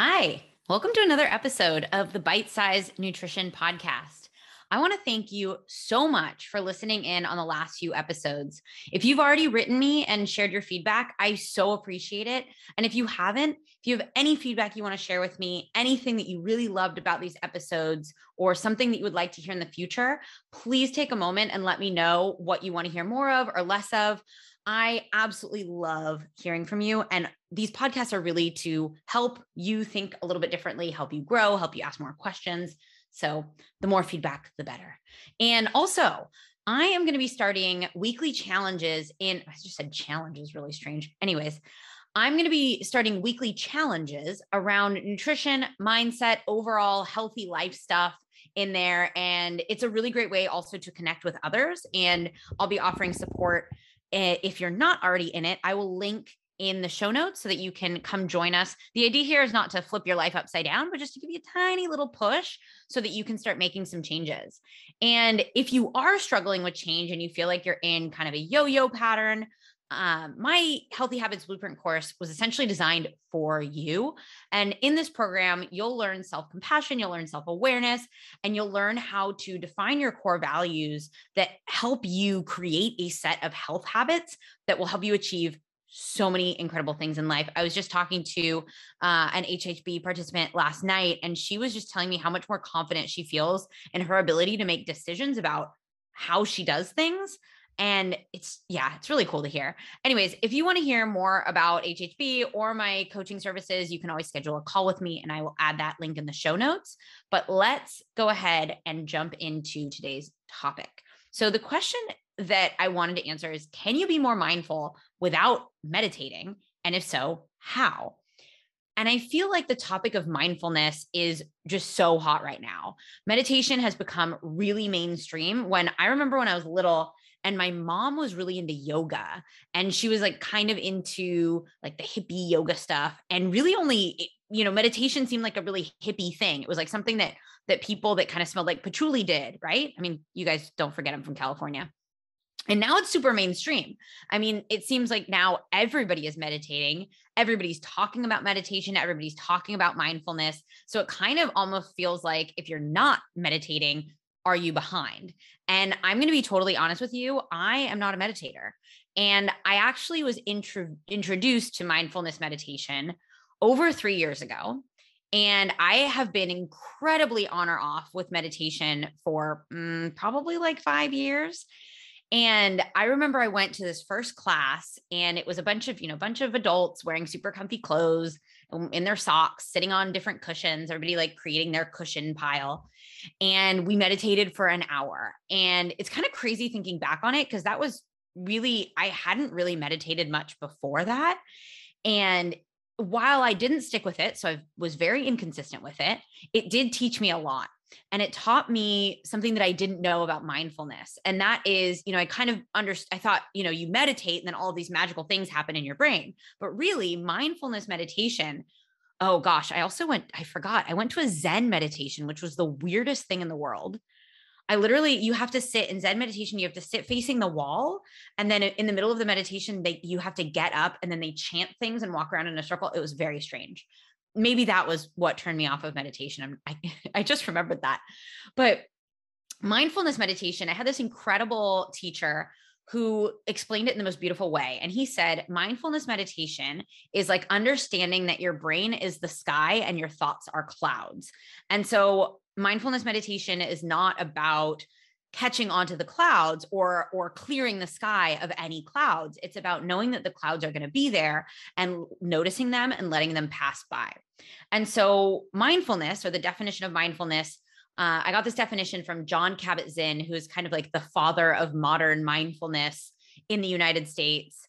Hi, welcome to another episode of the Bite Size Nutrition Podcast. I want to thank you so much for listening in on the last few episodes. If you've already written me and shared your feedback, I so appreciate it. And if you haven't, if you have any feedback you want to share with me, anything that you really loved about these episodes, or something that you would like to hear in the future, please take a moment and let me know what you want to hear more of or less of. I absolutely love hearing from you. And these podcasts are really to help you think a little bit differently, help you grow, help you ask more questions. So the more feedback, the better. And also, I am going to be starting weekly challenges in, I just said challenges, really strange. Anyways, I'm going to be starting weekly challenges around nutrition, mindset, overall healthy life stuff in there. And it's a really great way also to connect with others. And I'll be offering support Eh, if you're not already in it, I will link in the show notes so that you can come join us. The idea here is not to flip your life upside down, but just to give you a tiny little push so that you can start making some changes. And if you are struggling with change and you feel like you're in kind of a yo yo pattern, um, my Healthy Habits Blueprint course was essentially designed for you. And in this program, you'll learn self compassion, you'll learn self awareness, and you'll learn how to define your core values that help you create a set of health habits that will help you achieve so many incredible things in life. I was just talking to uh, an HHB participant last night, and she was just telling me how much more confident she feels in her ability to make decisions about how she does things and it's, yeah, it's really cool to hear. Anyways, if you want to hear more about HHB or my coaching services, you can always schedule a call with me and I will add that link in the show notes. But let's go ahead and jump into today's topic. So, the question that I wanted to answer is Can you be more mindful without meditating? And if so, how? And I feel like the topic of mindfulness is just so hot right now. Meditation has become really mainstream. When I remember when I was little, and my mom was really into yoga and she was like kind of into like the hippie yoga stuff and really only eh, you know meditation seemed like a really hippie thing it was like something that that people that kind of smelled like patchouli did right i mean you guys don't forget i'm from california and now it's super mainstream. I mean, it seems like now everybody is meditating. Everybody's talking about meditation. Everybody's talking about mindfulness. So it kind of almost feels like if you're not meditating, are you behind? And I'm going to be totally honest with you. I am not a meditator. And I actually was intro- introduced to mindfulness meditation over three years ago. And I have been incredibly on or off with meditation for mm, probably like five years. And I remember I went to this first class and it was a bunch of, you know, bunch of adults wearing super comfy clothes Um, in their socks, sitting on different cushions, everybody like creating their cushion pile. And we meditated for an hour. And it's kind of crazy thinking back on it because that was really, I hadn't really meditated much before that. And while I didn't stick with it, so I was very inconsistent with it, it did teach me a lot and it taught me something that I didn't know about mindfulness. And that is, you know, I kind of understood, I thought, you know, you meditate and then all these magical things happen in your brain. But really, mindfulness meditation, oh gosh, I also went, I forgot, I went to a Zen meditation, which was the weirdest thing in the world. I literally, you have to sit in Zen meditation, you have to sit facing the wall. And then in the middle of the meditation, they, you have to get up and then they chant things and walk around in a circle. It was very strange maybe that was what turned me off of meditation. I, I just remembered that. But mindfulness meditation, I had this incredible teacher who explained it in the most beautiful way. And he said, mindfulness meditation is like understanding that your brain is the sky and your thoughts are clouds. And so, mindfulness meditation is not about catching onto the clouds or or clearing the sky of any clouds. It's about knowing that the clouds are going to be there and noticing them and letting them pass by. And so mindfulness or the definition of mindfulness uh, i got this definition from jon kabat-zinn who is kind of like the father of modern mindfulness in the united states.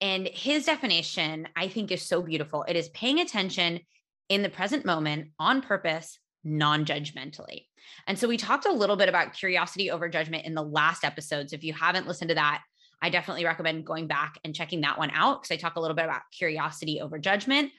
And his definition i think is so beautiful. It is paying attention in the present moment on purpose non judgmentally. And so we talked a little bit about curiosity over judgment in the last episode. So if you haven't listened to that, I definitely recommend going back and checking that one out because I talk a little bit about curiosity over judgment.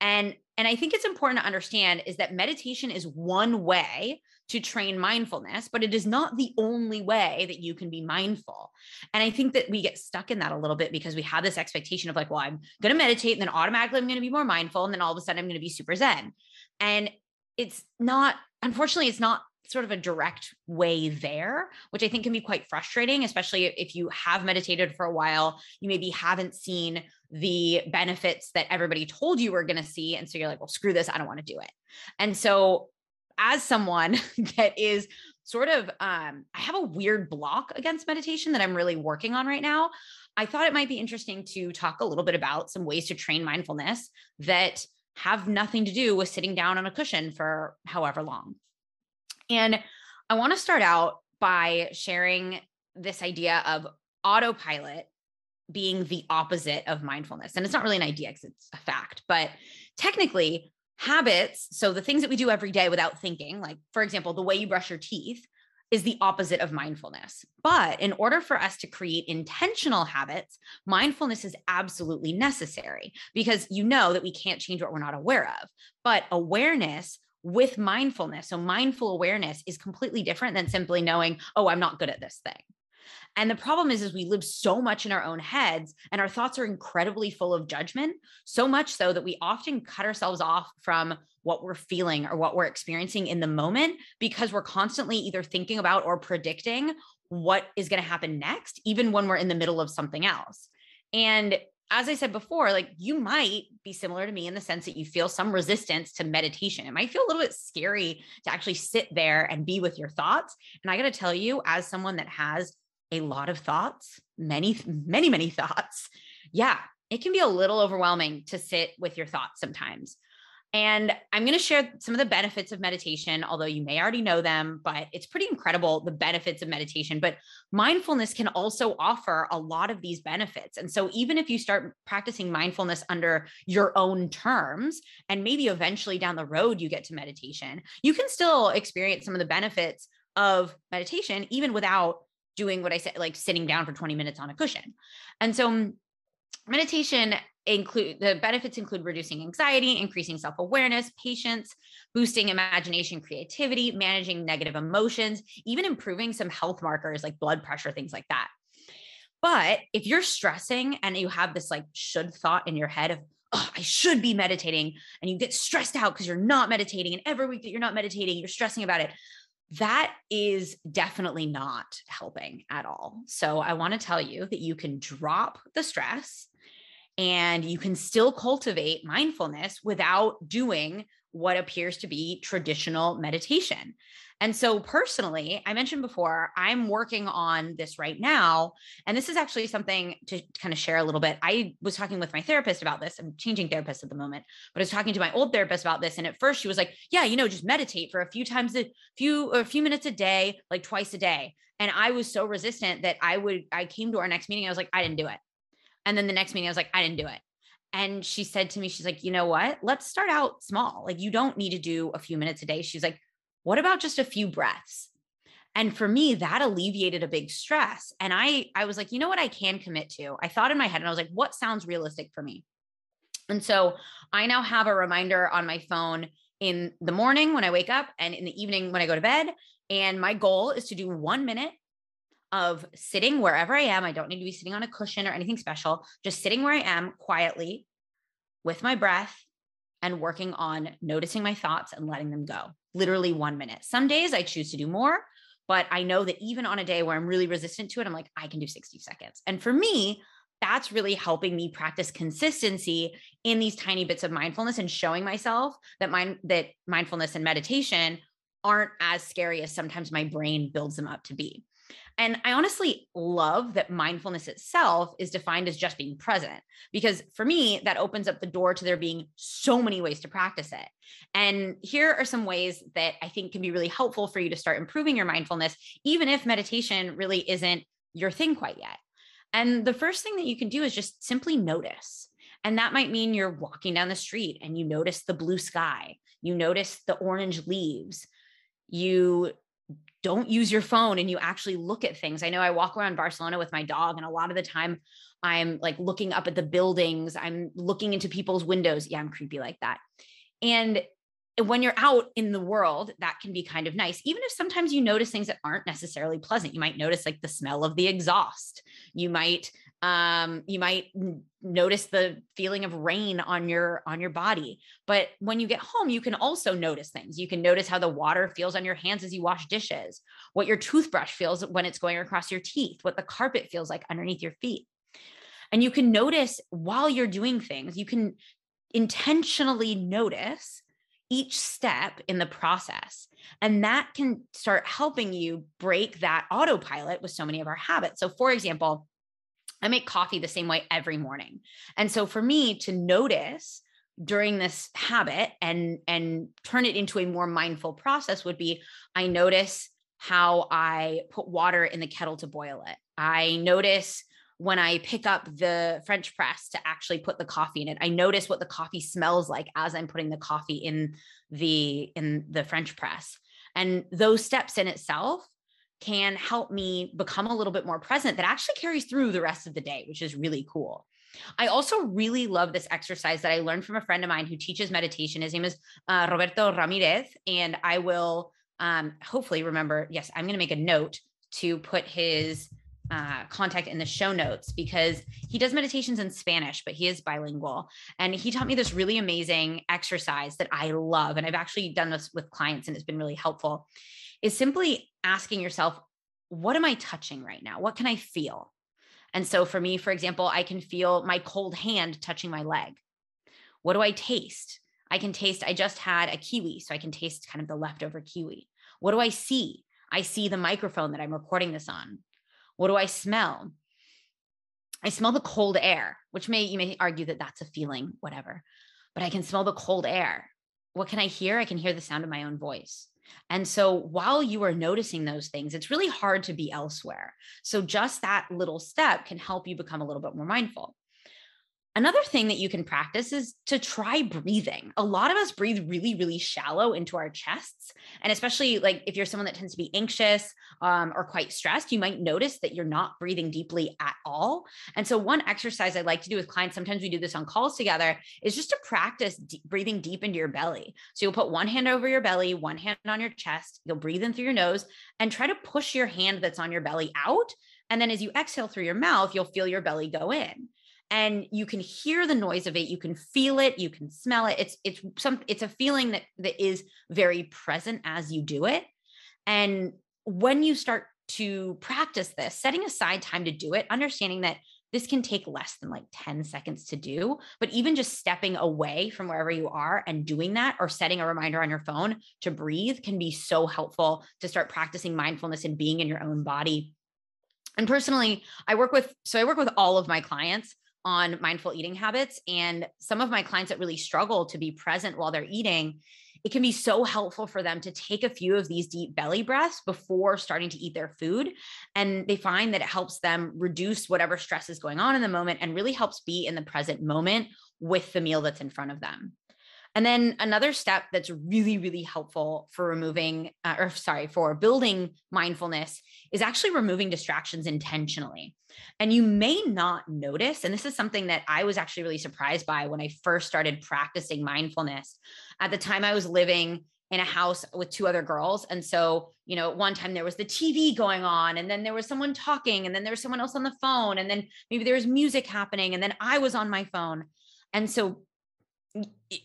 And and I think it's important to understand is that meditation is one way to train mindfulness, but it is not the only way that you can be mindful. And I think that we get stuck in that a little bit because we have this expectation of like, well, I'm going to meditate and then automatically I'm going to be more mindful. And then all of a sudden I'm going to be super Zen. And it's not, unfortunately, it's not sort of a direct way there, which I think can be quite frustrating, especially if you have meditated for a while. You maybe haven't seen the benefits that everybody told you were going to see. And so you're like, well, screw this. I don't want to do it. And so, as someone that is sort of, um, I have a weird block against meditation that I'm really working on right now. I thought it might be interesting to talk a little bit about some ways to train mindfulness that have nothing to do with sitting down on a cushion for however long. And I want to start out by sharing this idea of autopilot being the opposite of mindfulness. And it's not really an idea because it's a fact, but technically, habits, so the things that we do every day without thinking, like for example, the way you brush your teeth, is the opposite of mindfulness. But in order for us to create intentional habits, mindfulness is absolutely necessary because you know that we can't change what we're not aware of. But awareness with mindfulness, so mindful awareness is completely different than simply knowing, oh, I'm not good at this thing. And the problem is, is we live so much in our own heads and our thoughts are incredibly full of judgment, so much so that we often cut ourselves off from what we're feeling or what we're experiencing in the moment because we're constantly either thinking about or predicting what is going to happen next, even when we're in the middle of something else. And as I said before, like you might be similar to me in the sense that you feel some resistance to meditation. It might feel a little bit scary to actually sit there and be with your thoughts. And I got to tell you, as someone that has a lot of thoughts, many, many, many thoughts. Yeah, it can be a little overwhelming to sit with your thoughts sometimes. And I'm going to share some of the benefits of meditation, although you may already know them, but it's pretty incredible the benefits of meditation. But mindfulness can also offer a lot of these benefits. And so, even if you start practicing mindfulness under your own terms, and maybe eventually down the road you get to meditation, you can still experience some of the benefits of meditation, even without doing what I said, like sitting down for 20 minutes on a cushion. And so mm, meditation include the benefits include reducing anxiety, increasing self-awareness, patience, boosting imagination, creativity, managing negative emotions, even improving some health markers like blood pressure, things like that. But if you're stressing and you have this like should thought in your head of, oh, I should be meditating, and you get stressed out because you're not meditating, and every week that you're not meditating, you're stressing about it that is definitely not helping at all. So I want to tell you that you can drop the stress and you can still cultivate mindfulness without doing what appears to be traditional meditation. And so, personally, I mentioned before, I'm working on this right now. And this is actually something to kind of share a little bit. I was talking with my therapist about this. I'm changing therapists at the moment, but I was talking to my old therapist about this. And at first, she was like, Yeah, you know, just meditate for a few times, a few, a few minutes a day, like twice a day. And I was so resistant that I would, I came to our next meeting. I was like, I didn't do it. And then the next meeting, I was like, I didn't do it. And she said to me, She's like, you know what? Let's start out small. Like, you don't need to do a few minutes a day. She's like, what about just a few breaths? And for me, that alleviated a big stress. And I, I was like, you know what I can commit to? I thought in my head and I was like, what sounds realistic for me? And so I now have a reminder on my phone in the morning when I wake up and in the evening when I go to bed. And my goal is to do one minute of sitting wherever I am. I don't need to be sitting on a cushion or anything special, just sitting where I am quietly with my breath and working on noticing my thoughts and letting them go. Literally one minute. Some days I choose to do more, but I know that even on a day where I'm really resistant to it, I'm like, I can do 60 seconds. And for me, that's really helping me practice consistency in these tiny bits of mindfulness and showing myself that mind that mindfulness and meditation aren't as scary as sometimes my brain builds them up to be. And I honestly love that mindfulness itself is defined as just being present, because for me, that opens up the door to there being so many ways to practice it. And here are some ways that I think can be really helpful for you to start improving your mindfulness, even if meditation really isn't your thing quite yet. And the first thing that you can do is just simply notice. And that might mean you're walking down the street and you notice the blue sky, you notice the orange leaves, you don't use your phone and you actually look at things. I know I walk around Barcelona with my dog, and a lot of the time I'm like looking up at the buildings, I'm looking into people's windows. Yeah, I'm creepy like that. And when you're out in the world, that can be kind of nice. Even if sometimes you notice things that aren't necessarily pleasant, you might notice like the smell of the exhaust. You might um you might notice the feeling of rain on your on your body but when you get home you can also notice things you can notice how the water feels on your hands as you wash dishes what your toothbrush feels when it's going across your teeth what the carpet feels like underneath your feet and you can notice while you're doing things you can intentionally notice each step in the process. And that can start helping you break that autopilot with so many of our habits. So, for example, I make coffee the same way every morning. And so for me to notice during this habit and and turn it into a more mindful process would be I notice how I put water in the kettle to boil it. I notice when I pick up the French press to actually put the coffee in it. I notice what the coffee smells like as I'm putting the coffee in the in the French press. And those steps in itself can help me become a little bit more present that actually carries through the rest of the day, which is really cool. I also really love this exercise that I learned from a friend of mine who teaches meditation. His name is uh, Roberto Ramirez, and I will um, hopefully remember. Yes, I'm going to make a note to put his uh, contact in the show notes because he does meditations in Spanish, but he is bilingual. And he taught me this really amazing exercise that I love. And I've actually done this with clients and it's been really helpful is simply asking yourself, what am I touching right now? What can I feel? And so for me, for example, I can feel my cold hand touching my leg. What do I taste? I can taste, I just had a kiwi, so I can taste kind of the leftover kiwi. What do I see? I see the microphone that I'm recording this on. What do I smell? I smell the cold air, which may, you may argue that that's a feeling, whatever, but I can smell the cold air. What can I hear? I can hear the sound of my own voice. And so while you are noticing those things, it's really hard to be elsewhere. So just that little step can help you become a little bit more mindful. Another thing that you can practice is to try breathing. A lot of us breathe really, really shallow into our chests. And especially like if you're someone that tends to be anxious um, or quite stressed, you might notice that you're not breathing deeply at all. And so, one exercise I like to do with clients, sometimes we do this on calls together, is just to practice d- breathing deep into your belly. So, you'll put one hand over your belly, one hand on your chest, you'll breathe in through your nose and try to push your hand that's on your belly out. And then as you exhale through your mouth, you'll feel your belly go in and you can hear the noise of it you can feel it you can smell it. It's it's some it's a feeling that that is very present as you do it. And when you start to practice this setting aside time to do it understanding that this can take less than like 10 seconds to do but even just stepping away from wherever you are and doing that or setting a reminder on your phone to breathe can be so helpful to start practicing mindfulness and being in your own body. And personally i work with so i work with all of my clients on mindful eating habits. And some of my clients that really struggle to be present while they're eating, it can be so helpful for them to take a few of these deep belly breaths before starting to eat their food. And they find that it helps them reduce whatever stress is going on in the moment and really helps be in the present moment with the meal that's in front of them. And then another step that's really, really helpful for removing, uh, or sorry, for building mindfulness is actually removing distractions intentionally. And you may not notice, and this is something that I was actually really surprised by when I first started practicing mindfulness. At the time, I was living in a house with two other girls. And so, you know, one time there was the TV going on, and then there was someone talking, and then there was someone else on the phone, and then maybe there was music happening, and then I was on my phone. And so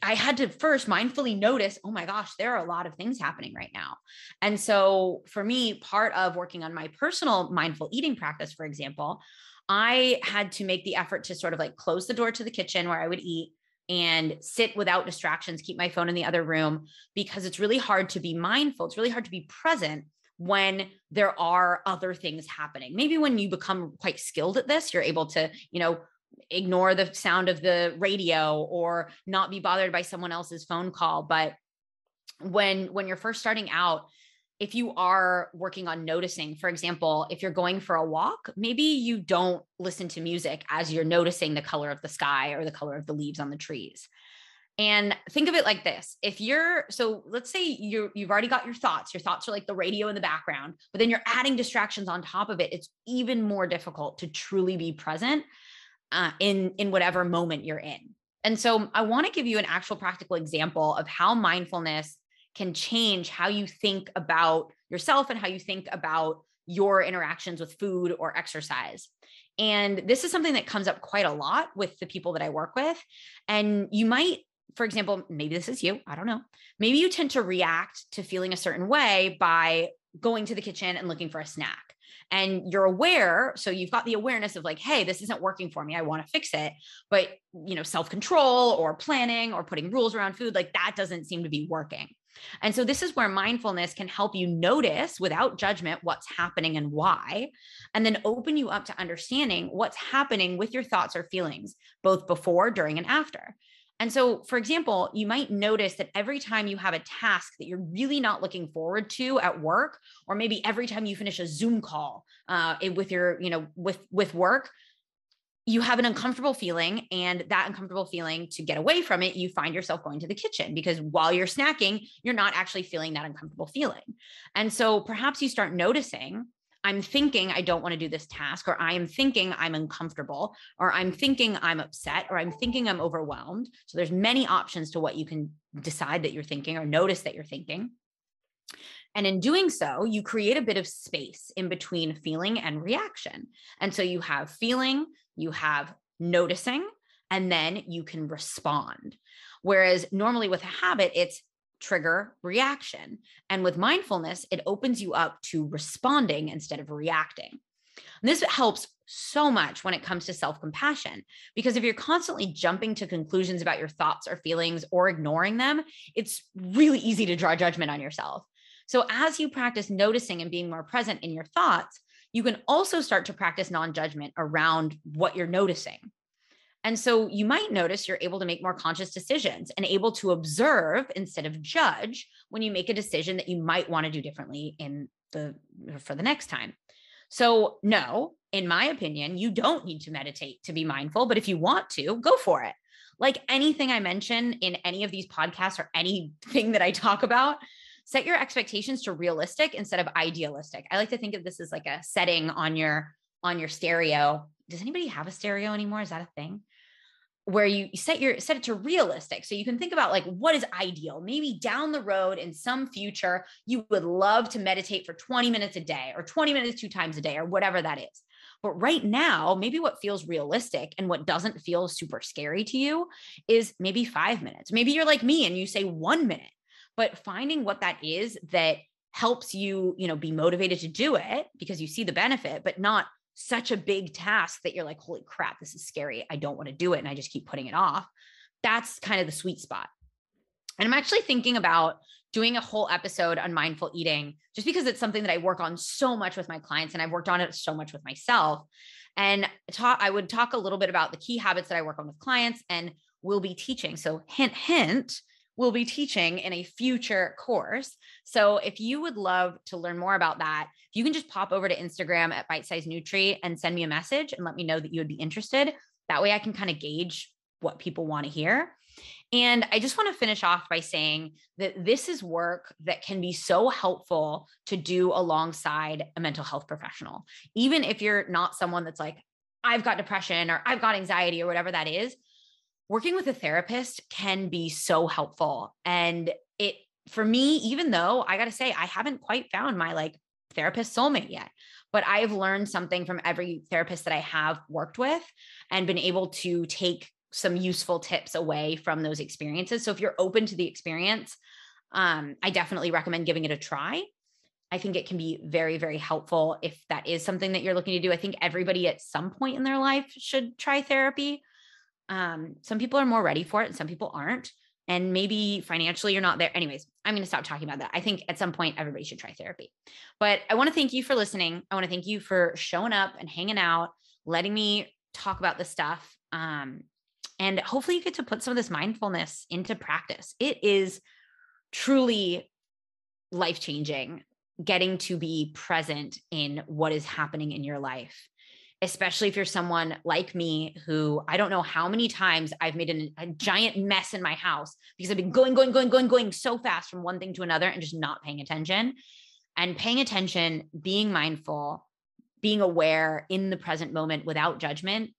I had to first mindfully notice, oh my gosh, there are a lot of things happening right now. And so for me, part of working on my personal mindful eating practice, for example, I had to make the effort to sort of like close the door to the kitchen where I would eat and sit without distractions, keep my phone in the other room because it's really hard to be mindful. It's really hard to be present when there are other things happening. Maybe when you become quite skilled at this, you're able to, you know, ignore the sound of the radio or not be bothered by someone else's phone call but when when you're first starting out if you are working on noticing for example if you're going for a walk maybe you don't listen to music as you're noticing the color of the sky or the color of the leaves on the trees And think of it like this. If you're so let's say you you've already got your thoughts. Your thoughts are like the radio in the background, but then you're adding distractions on top of it. It's even more difficult to truly be present uh, in in whatever moment you're in. And so I want to give you an actual practical example of how mindfulness can change how you think about yourself and how you think about your interactions with food or exercise. And this is something that comes up quite a lot with the people that I work with. And you might for example, maybe this is you, I don't know. Maybe you tend to react to feeling a certain way by going to the kitchen and looking for a snack. And you're aware, so you've got the awareness of like, hey, this isn't working for me. I want to fix it. But, you know, self-control or planning or putting rules around food, like that doesn't seem to be working. And so this is where mindfulness can help you notice without judgment what's happening and why, and then open you up to understanding what's happening with your thoughts or feelings, both before, during, and after. And so, for example, you might notice that every time you have a task that you're really not looking forward to at work, or maybe every time you finish a Zoom call uh, with your, you know, with with work, you have an uncomfortable feeling, and that uncomfortable feeling to get away from it, you find yourself going to the kitchen because while you're snacking, you're not actually feeling that uncomfortable feeling. And so, perhaps you start noticing I'm thinking I don't want to do this task, or I am thinking I'm uncomfortable, or I'm thinking I'm upset, or I'm thinking I'm overwhelmed. So there's many options to what you can decide that you're thinking or notice that you're thinking. And in doing so, you create a bit of space in between feeling and reaction. And so you have feeling, you have noticing, and then you can respond. Whereas normally with a habit, it's trigger reaction. And with mindfulness, it opens you up to responding instead of reacting. And this helps so much when it comes to self compassion, because if you're constantly jumping to conclusions about your thoughts or feelings or ignoring them, it's really easy to draw judgment on yourself. So, as you practice noticing and being more present in your thoughts, you can also start to practice non judgment around what you're noticing. And so you might notice you're able to make more conscious decisions and able to observe instead of judge when you make a decision that you might want to do differently in the for the next time. So no, in my opinion, you don't need to meditate to be mindful, but if you want to, go for it. Like anything I mention in any of these podcasts or anything that I talk about, set your expectations to realistic instead of idealistic. I like to think of this as like a setting on your on your stereo. Does anybody have a stereo anymore? Is that a thing? Where you set your set it to realistic. So you can think about like what is ideal? Maybe down the road in some future you would love to meditate for 20 minutes a day or 20 minutes two times a day or whatever that is. But right now maybe what feels realistic and what doesn't feel super scary to you is maybe 5 minutes. Maybe you're like me and you say 1 minute but finding what that is that helps you you know be motivated to do it because you see the benefit but not such a big task that you're like, holy crap, this is scary. I don't want to do it. And I just keep putting it off. That's kind of the sweet spot. And I'm actually thinking about doing a whole episode on mindful eating just because it's something that I work on so much with my clients and I've worked on it so much with myself. And talk, I would talk a little bit about the key habits that I work on with clients and will be teaching. So, hint, hint, will be teaching in a future course. So if you would love to learn more about that, you can just pop over to Instagram at Bite Size Nutri and send me a message and let me know that you would be interested. That way I can kind of gauge what people want to hear. And I just want to finish off by saying that this is work that can be so helpful to do alongside a mental health professional. Even if you're not someone that's like, I've got depression or I've got anxiety or whatever that is, working with a therapist can be so helpful. And it, for me, even though I got to say, I haven't quite found my like therapist soulmate yet, but I've learned something from every therapist that I have worked with and been able to take some useful tips away from those experiences. So if you're open to the experience, um, I definitely recommend giving it a try. I think it can be very, very helpful if that is something that you're looking to do. I think everybody at some point in their life should try therapy um, some people are more ready for it and some people aren't. And maybe financially you're not there. Anyways, I'm going to stop talking about that. I think at some point everybody should try therapy. But I want to thank you for listening. I want to thank you for showing up and hanging out, letting me talk about this stuff. Um, and hopefully you get to put some of this mindfulness into practice. It is truly life changing getting to be present in what is happening in your life especially if you're someone like me who I don't know how many times I've made an, a giant mess in my house because I've been going, going, going, going, going so fast from one thing to another and just not paying attention. And paying attention, being mindful, being aware in the present moment without judgment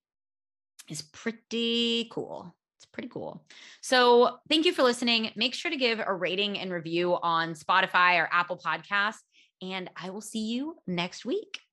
is pretty cool. It's pretty cool. So, thank you for listening. Make sure to give a rating and review on Spotify or Apple Podcasts, and I will see you next week.